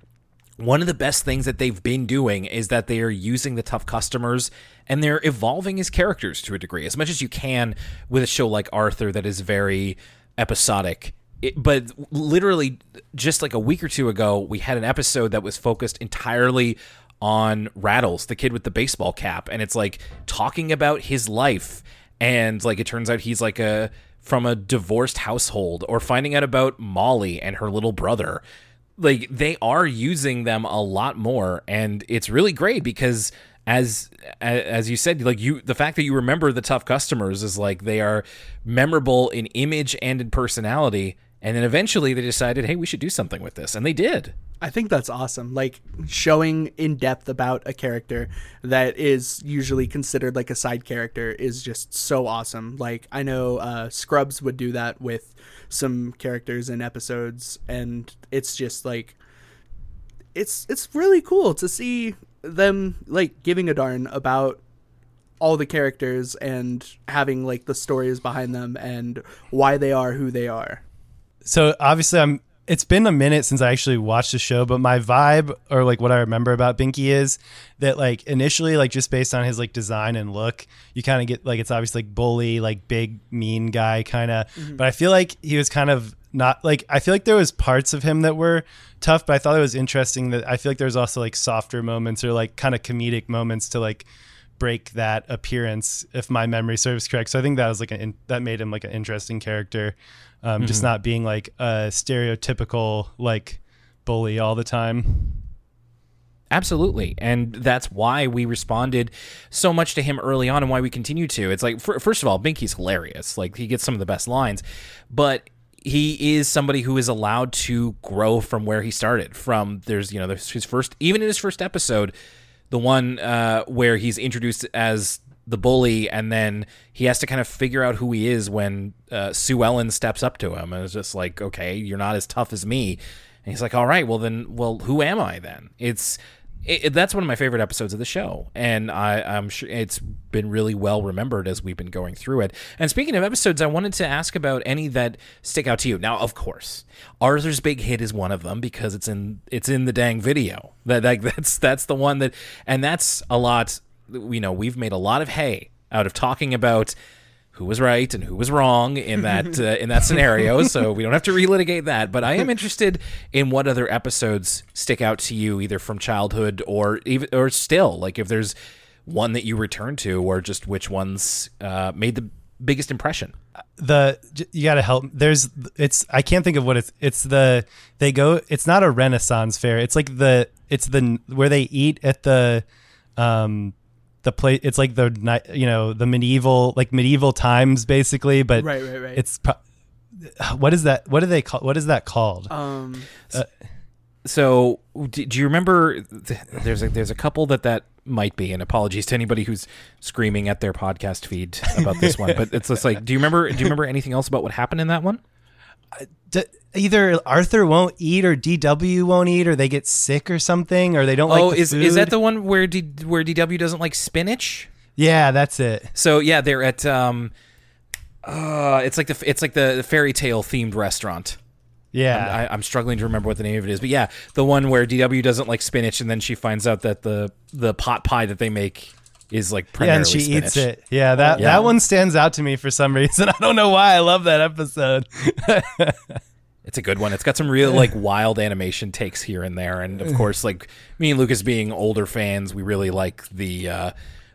Speaker 1: one of the best things that they've been doing is that they are using the tough customers and they're evolving as characters to a degree as much as you can with a show like arthur that is very episodic. It, but literally just like a week or two ago we had an episode that was focused entirely on rattles the kid with the baseball cap and it's like talking about his life. And like it turns out he's like a from a divorced household or finding out about molly and her little brother. Like they are using them a lot more and it's really great because as as you said, like you, the fact that you remember the tough customers is like they are memorable in image and in personality. And then eventually they decided, hey, we should do something with this, and they did.
Speaker 5: I think that's awesome. Like showing in depth about a character that is usually considered like a side character is just so awesome. Like I know uh, Scrubs would do that with some characters in episodes, and it's just like it's it's really cool to see them like giving a darn about all the characters and having like the stories behind them and why they are who they are.
Speaker 4: so obviously I'm it's been a minute since I actually watched the show, but my vibe or like what I remember about Binky is that like initially like just based on his like design and look, you kind of get like it's obviously like bully, like big mean guy kind of. Mm-hmm. But I feel like he was kind of not like I feel like there was parts of him that were tough, but I thought it was interesting that I feel like there was also like softer moments or like kind of comedic moments to like break that appearance if my memory serves correct so i think that was like an that made him like an interesting character um, just not being like a stereotypical like bully all the time
Speaker 1: Absolutely. And that's why we responded so much to him early on and why we continue to. It's like, fir- first of all, Binky's hilarious. Like, he gets some of the best lines, but he is somebody who is allowed to grow from where he started. From there's, you know, there's his first, even in his first episode, the one uh, where he's introduced as the bully and then he has to kind of figure out who he is when uh, Sue Ellen steps up to him and it's just like, okay, you're not as tough as me. And he's like, all right, well then, well, who am I then? It's it, it- that's one of my favorite episodes of the show, and I, I'm sure it's been really well remembered as we've been going through it. And speaking of episodes, I wanted to ask about any that stick out to you. Now, of course, Arthur's big hit is one of them because it's in it's in the dang video. That like *laughs* that's that's the one that, and that's a lot. You know, we've made a lot of hay out of talking about who was right and who was wrong in *laughs* that uh, in that scenario. So we don't have to relitigate that. But I am *laughs* interested in what other episodes stick out to you, either from childhood or even or still. Like if there's one that you return to, or just which ones uh, made the biggest impression.
Speaker 4: the you got to help there's it's i can't think of what it's it's the they go it's not a renaissance fair it's like the it's the where they eat at the um the place it's like the ni- you know the medieval like medieval times basically but
Speaker 5: Right, right, right.
Speaker 4: it's pro- what is that what do they call what is that called
Speaker 5: Um,
Speaker 1: So, do, do you remember? There's a there's a couple that that might be. And apologies to anybody who's screaming at their podcast feed about this one. But it's just like, do you remember? Do you remember anything else about what happened in that one?
Speaker 4: D- either arthur won't eat or dw won't eat or they get sick or something or they don't like
Speaker 1: oh,
Speaker 4: the
Speaker 1: is is that the one where D, where DW doesn't like spinach?
Speaker 4: yeah that's it
Speaker 1: So yeah, they're at um, uh, it's like the it's like the fairy tale themed restaurant.
Speaker 4: yeah
Speaker 1: I, I'm struggling to remember what the name of it is, but yeah, the one where DW doesn't like spinach, and then she finds out that the the pot pie that they make is like
Speaker 4: Yeah, and she
Speaker 1: spinach.
Speaker 4: eats it. Yeah, that
Speaker 1: Yeah.
Speaker 4: that one stands out to me for some *laughs* reason. I don't know why. I love that episode. *laughs*
Speaker 1: It's a good one. It's got some real like wild animation takes here and there, and of course, like me and Lucas being older fans, we really like the uh,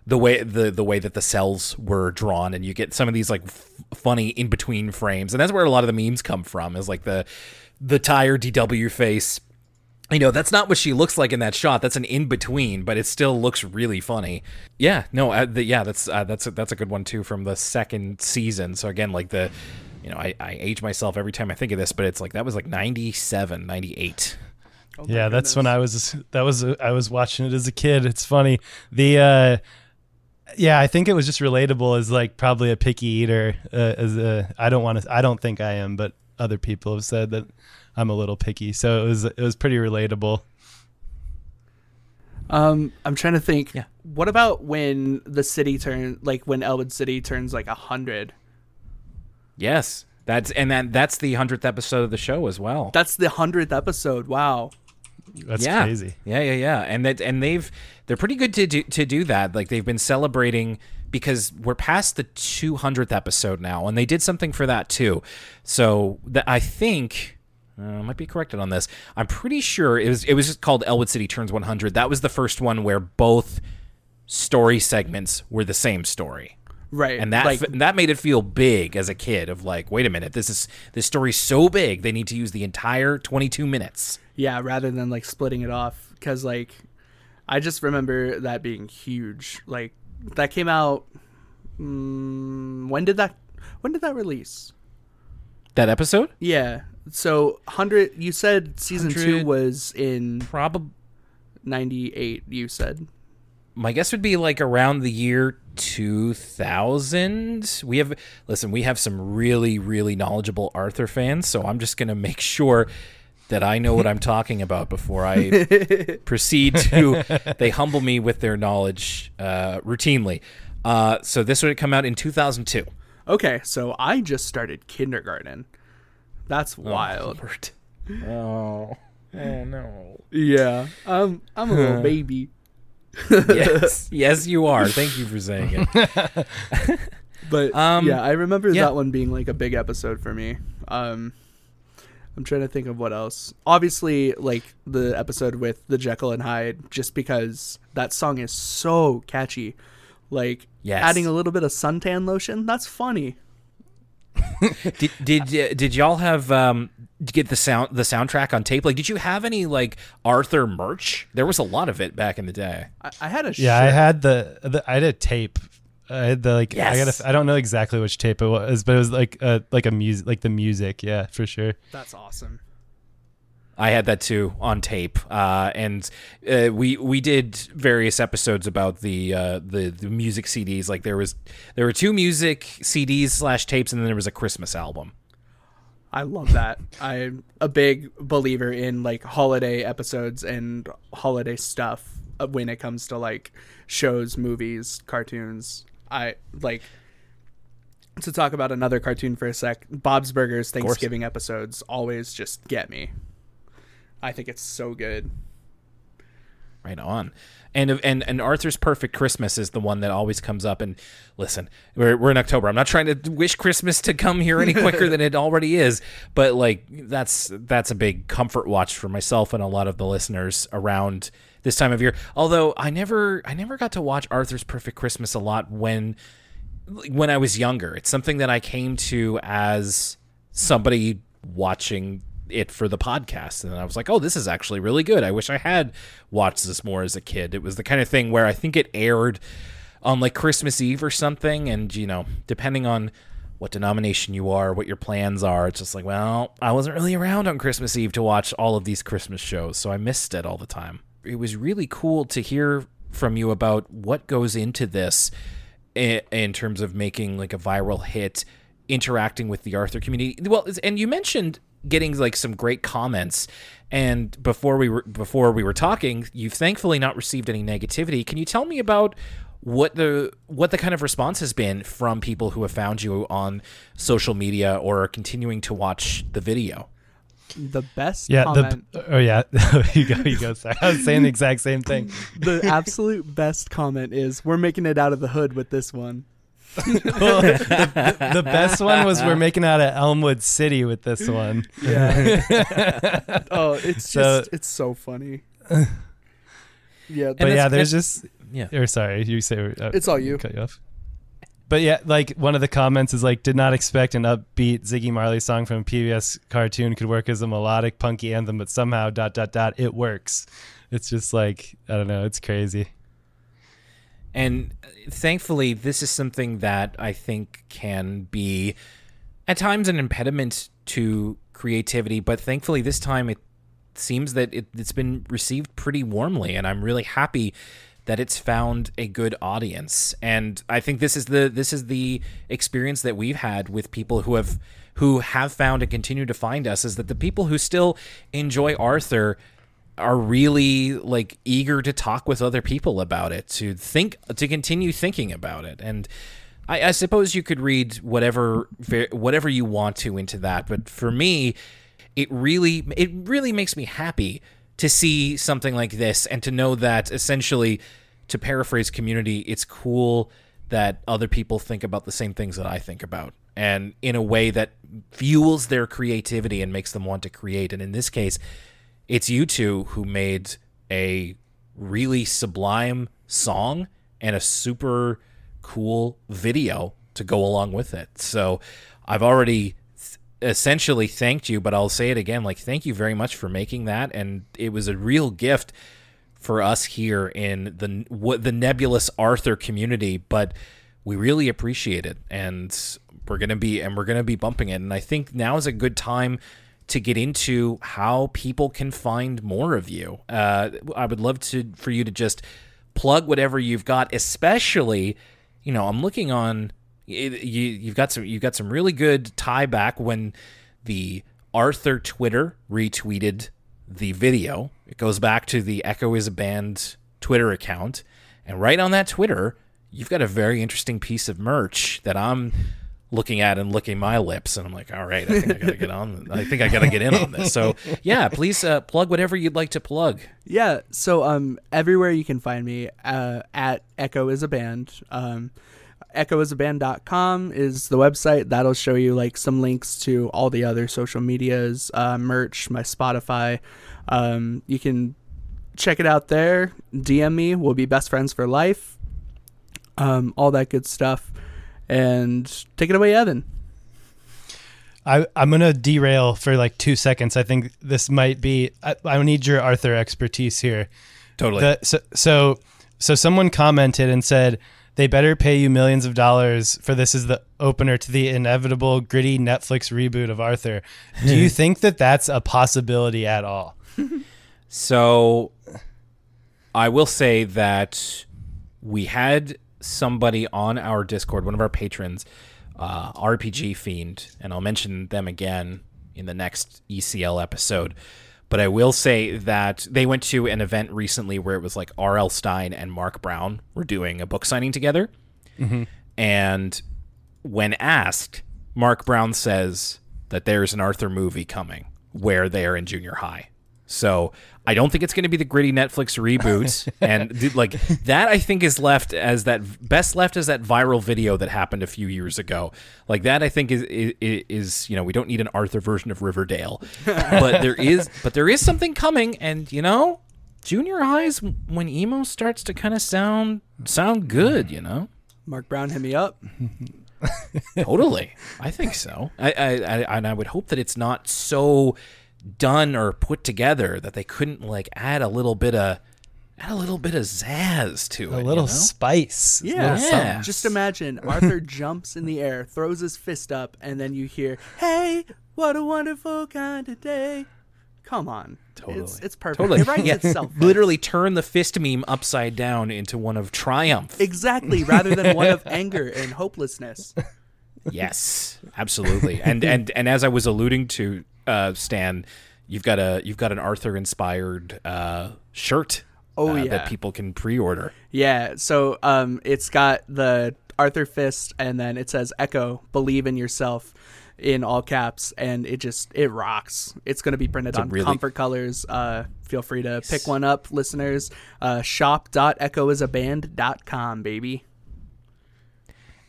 Speaker 1: the way the the way that the cels were drawn, and you get some of these like f- funny in between frames, and that's where a lot of the memes come from. Is like the the tire DW face. You know, that's not what she looks like in that shot. That's an in between, but it still looks really funny. Yeah, no, uh, the, yeah, that's uh, that's a, that's a good one too from the second season. So again, like the, you know, I, I age myself every time I think of this, but it's like that was like 97, 98.
Speaker 4: yeah, that's when I was that was I was watching it as a kid. It's funny. The uh yeah, I think it was just relatable as like probably a picky eater. Uh, as a, I don't want to. I don't think I am, but other people have said that I'm a little picky. So it was it was pretty relatable.
Speaker 5: um, I'm trying to think.
Speaker 1: Yeah.
Speaker 5: What about when the city turn, like when Elwood City turns like a hundred?
Speaker 1: Yes, that's and that that's the hundredth episode of the show as well.
Speaker 5: That's the hundredth episode. Wow.
Speaker 4: That's
Speaker 1: yeah.
Speaker 4: crazy.
Speaker 1: Yeah, yeah, yeah. And that and they've they're pretty good to do to do that. Like they've been celebrating because we're past the 200th episode now and they did something for that too. So that I think uh, I might be corrected on this. I'm pretty sure it was it was just called Elwood City Turns 100. That was the first one where both story segments were the same story.
Speaker 5: Right.
Speaker 1: And that
Speaker 5: like,
Speaker 1: f- that made it feel big as a kid of like, wait a minute, this is this story's so big they need to use the entire 22 minutes.
Speaker 5: yeah, rather than like splitting it off, because like, I just remember that being huge. Like that came out. Mm, when did that? When did that release?
Speaker 1: That episode?
Speaker 5: Yeah. So hundred. You said season two was in
Speaker 1: Probably.
Speaker 5: ninety eight. You said.
Speaker 1: My guess would be like around the year 2000. We have, listen, we have some really, really knowledgeable Arthur fans, so I'm just going to make sure that I know what I'm talking about before I *laughs* proceed to. They humble me with their knowledge uh, routinely. Uh, so this would come out in 2002.
Speaker 5: Okay, so I just started kindergarten. That's wild. *laughs*
Speaker 1: Oh, oh no.
Speaker 5: Yeah. Um, I'm a little *laughs* baby.
Speaker 1: Yes, *laughs* yes, you are. Thank you for saying it.
Speaker 5: But
Speaker 1: Um,
Speaker 5: yeah, I remember
Speaker 1: yeah.
Speaker 5: that one being like a big episode for me. Um, I'm trying to think of what else. Obviously, like the episode with the Jekyll and Hyde, just because that song is so catchy. Like
Speaker 1: Yes.
Speaker 5: adding a little bit of suntan lotion, that's funny. *laughs*
Speaker 1: did did uh, did y'all have um get the sound the soundtrack on tape? Like, did you have any like Arthur merch? There was a lot of it back in the day.
Speaker 5: I, I had a
Speaker 4: Yeah, I had the, the I had a tape. I had the like I
Speaker 1: Yes.
Speaker 4: got I don't know exactly which tape it was, but it was like a like a music like the music, yeah, for sure.
Speaker 5: That's awesome.
Speaker 1: I had that too on tape, uh, and uh, we we did various episodes about the, uh, the the music CDs. Like there was there were two music CDs slash tapes, and then there was a Christmas album.
Speaker 5: I love that. I'm a big believer in like holiday episodes and holiday stuff when it comes to like shows, movies, cartoons. I like to talk about another cartoon for a sec. Bob's Burgers Thanksgiving episodes always just get me. I think it's so good.
Speaker 1: Right on. And and and Arthur's Perfect Christmas is the one that always comes up. And listen, we're we're in October. I'm not trying to wish Christmas to come here any quicker than it *laughs* already is, but like that's that's a big comfort watch for myself and a lot of the listeners around this time of year. Although I never I never got to watch Arthur's Perfect Christmas a lot when when I was younger. It's something that I came to as somebody watching it for the podcast and I was like, "Oh, this is actually really good. I wish I had watched this more as a kid." It was the kind of thing where I think it aired on like Christmas Eve or something and you know, depending on what denomination you are, what your plans are, it's just like, well, I wasn't really around on Christmas Eve to watch all of these Christmas shows, so I missed it all the time. It was really cool to hear from you about what goes into this in terms of making like a viral hit interacting with the arthur community well and you mentioned getting like some great comments and before we were before we were talking you've thankfully not received any negativity can you tell me about what the what the kind of response has been from people who have found you on social media or are continuing to watch the video
Speaker 5: The best
Speaker 4: Yeah,
Speaker 5: comment,
Speaker 4: the oh yeah, *laughs* you go, you go. Sorry, I was saying the exact same thing. *laughs*
Speaker 5: the absolute best comment is we're making it out of the hood with this one.
Speaker 4: Well, the, the best one was we're making out of Elwood City with this one.
Speaker 5: Yeah. oh, it's
Speaker 4: So-
Speaker 5: just it's so funny. *laughs* Yeah,
Speaker 4: But yeah, there's just
Speaker 1: yeah
Speaker 4: or sorry, you say uh,
Speaker 5: It's all you.
Speaker 4: Cut you off. But yeah, like one of the comments is like, did not expect an upbeat Ziggy Marley song from a PBS cartoon could work as a melodic punky anthem, but somehow dot dot dot it works. It's just like I don't know, it's crazy.
Speaker 1: And uh, thankfully, this is something that I think can be at times an impediment to creativity, but thankfully, this time it seems that it, it's been received pretty warmly, and I'm really happy that it's found a good audience. And I think this is the this is the experience that we've had with people who have who have found and continue to find us is that the people who still enjoy Arthur are really like eager to talk with other people about it, to think, to continue thinking about it, and I, I suppose you could read whatever ver- whatever you want to into that. But for me, it really it really makes me happy to see something like this and to know that essentially, to paraphrase community, it's cool that other people think about the same things that I think about. And in a way that fuels their creativity and makes them want to create. And in this case, it's you two who made a really sublime song and a super cool video to go along with it. So I've already essentially thanked you, but I'll say it again like thank you very much for making that and it was a real gift for us here in the what the nebulous Arthur community, but we really appreciate it, and we're gonna be and we're gonna be bumping it. And I think now is a good time to get into how people can find more of you. Uh, I would love to for you to just plug whatever you've got, especially, you know, I'm looking on. You, you've got some. You've got some really good tie back when the Arthur Twitter retweeted the video. It goes back to the Echo is a Band Twitter account, and right on that Twitter, you've got a very interesting piece of merch that I'm looking at and licking my lips and I'm like, all right, I think I gotta get on. I think I gotta get in on this. So *laughs* yeah, please uh, plug whatever you'd like to plug.
Speaker 5: Yeah. So um, everywhere you can find me uh, at Echo is a band. Um, echoisaband.com is the website that'll show you like some links to all the other social medias uh, merch my spotify um, you can check it out there dm me we'll be best friends for life um, all that good stuff and take it away evan
Speaker 4: I, I'm gonna derail for like two seconds. I think this might be. I, I need your Arthur expertise here.
Speaker 1: Totally.
Speaker 4: The, so, so, so someone commented and said they better pay you millions of dollars for this is the opener to the inevitable gritty Netflix reboot of Arthur. Do you *laughs* think that that's a possibility at all?
Speaker 1: So I will say that we had somebody on our Discord, one of our patrons, uh, RPG Fiend, and I'll mention them again in the next ECL episode. But I will say that they went to an event recently where it was like R.L. Stine and Marc Brown were doing a book signing together. And when asked, Marc Brown says that there's an Arthur movie coming where they are in junior high. So I don't think it's going to be the gritty Netflix reboot, *laughs* and th- like that, I think is left as that best left as that viral video that happened a few years ago. Like that, I think is is, is you know we don't need an Arthur version of Riverdale, *laughs* but there is but there is something coming, and you know junior highs when emo starts to kind of sound sound good, you know.
Speaker 5: marc brown hit me up. *laughs*
Speaker 1: Totally. I think so. I, I, I and i would hope that it's not so done or put together that they couldn't like add a little bit of add a little bit of zazz to it
Speaker 4: A
Speaker 1: you
Speaker 4: little
Speaker 1: know?
Speaker 4: spice.
Speaker 5: Yeah.
Speaker 4: little.
Speaker 1: Yeah.
Speaker 5: Just imagine Arthur jumps in the air, throws his fist up, and then you hear, "Hey, what a wonderful kind of day." Come on,
Speaker 1: Totally.
Speaker 5: it's it's perfect.
Speaker 1: Totally.
Speaker 5: It writes
Speaker 1: Yeah.
Speaker 5: itself. *laughs*
Speaker 1: literally turn the fist meme upside down into one of triumph
Speaker 5: exactly, rather than one of *laughs* anger and hopelessness.
Speaker 1: yes absolutely and and and as i was alluding to uh stan you've got a you've got an arthur inspired uh shirt
Speaker 5: Oh,
Speaker 1: uh,
Speaker 5: yeah.
Speaker 1: that people can pre-order
Speaker 5: Yeah, so um, it's got the Arthur fist, and then it says "Echo, believe in yourself." In all caps, and it just it rocks. It's going to be printed
Speaker 1: a
Speaker 5: on
Speaker 1: really-
Speaker 5: Comfort Colors. Uh, feel free to pick one up, listeners. Uh, shop.echoisaband.com, baby.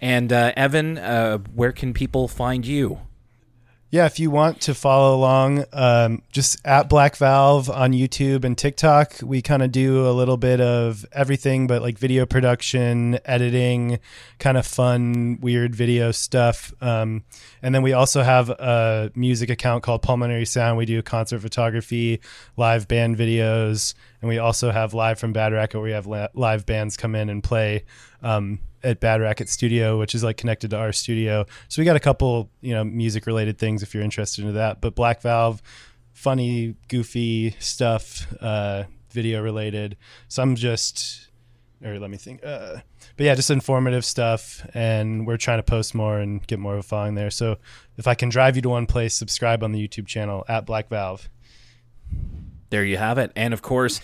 Speaker 1: and uh evan uh where can people find you
Speaker 4: Yeah, if you want to follow along, um, just at Black Valve on YouTube and TikTok, we kind of do a little bit of everything, but like video production, editing, kind of fun, weird video stuff. Um, and then we also have a music account called Pulmonary Sound. We do concert photography, live band videos, and we also have live from Bad Racket, where we have la- live bands come in and play. Um, at Bad Racket Studio, which is like connected to our studio. So we got a couple, you know, music related things if you're interested in that. But Black Valve, funny, goofy stuff, uh, video related. Some just, or let me think. Uh, but yeah, just informative stuff. And we're trying to post more and get more of a following there. So if I can drive you to one place, subscribe on the YouTube channel at Black Valve.
Speaker 1: There you have it. And of course,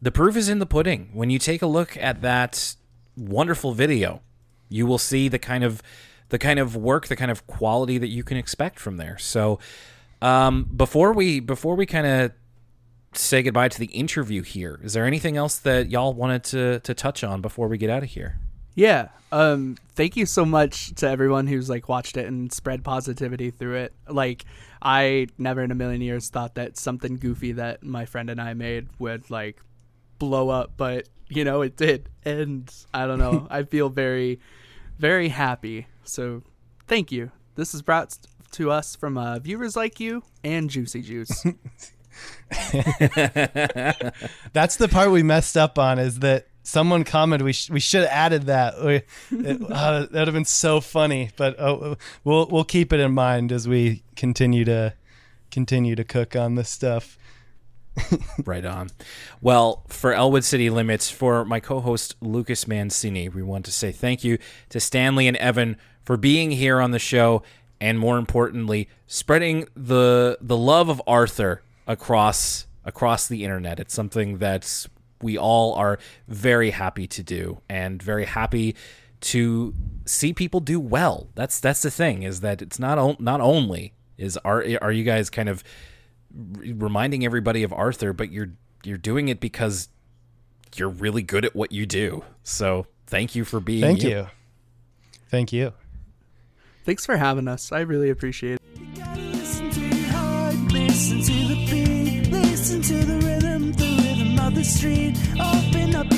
Speaker 1: the proof is in the pudding. When you take a look at that wonderful video, you will see the kind of the kind of work, the kind of quality that you can expect from there. So, um, before we before we kind of say goodbye to the interview here, is there anything else that y'all wanted to to touch on before we get out of here?
Speaker 5: Yeah. Um thank you so much to everyone who's like watched it and spread positivity through it. Like I never in a million years thought that something goofy that my friend and I made would like blow up, but you know it did. And I don't know. *laughs* I feel very very happy. So thank you. This is brought to us from uh, viewers like you and Juicy Juice. *laughs*
Speaker 4: That's the part we messed up on. Is that someone commented we sh- we should have added that. We, it, *laughs* uh, that would have been so funny. But oh, we'll we'll keep it in mind as we continue to continue to cook on this stuff. *laughs*
Speaker 1: Right on. Well, for Elwood City Limits, for my co host Lucas Mancini, we want to say thank you to Stanley and Evan for being here on the show and more importantly, spreading the the love of Arthur across across the internet. It's something that we all are very happy to do and very happy to see people do well. That's that's the thing is that it's not o- not only is are are you guys kind of reminding everybody of Arthur, but you're you're doing it because you're really good at what you do. So thank you for being.
Speaker 4: Thank you. Thank you.
Speaker 5: Thanks for having us. I really appreciate it.
Speaker 3: the street, open up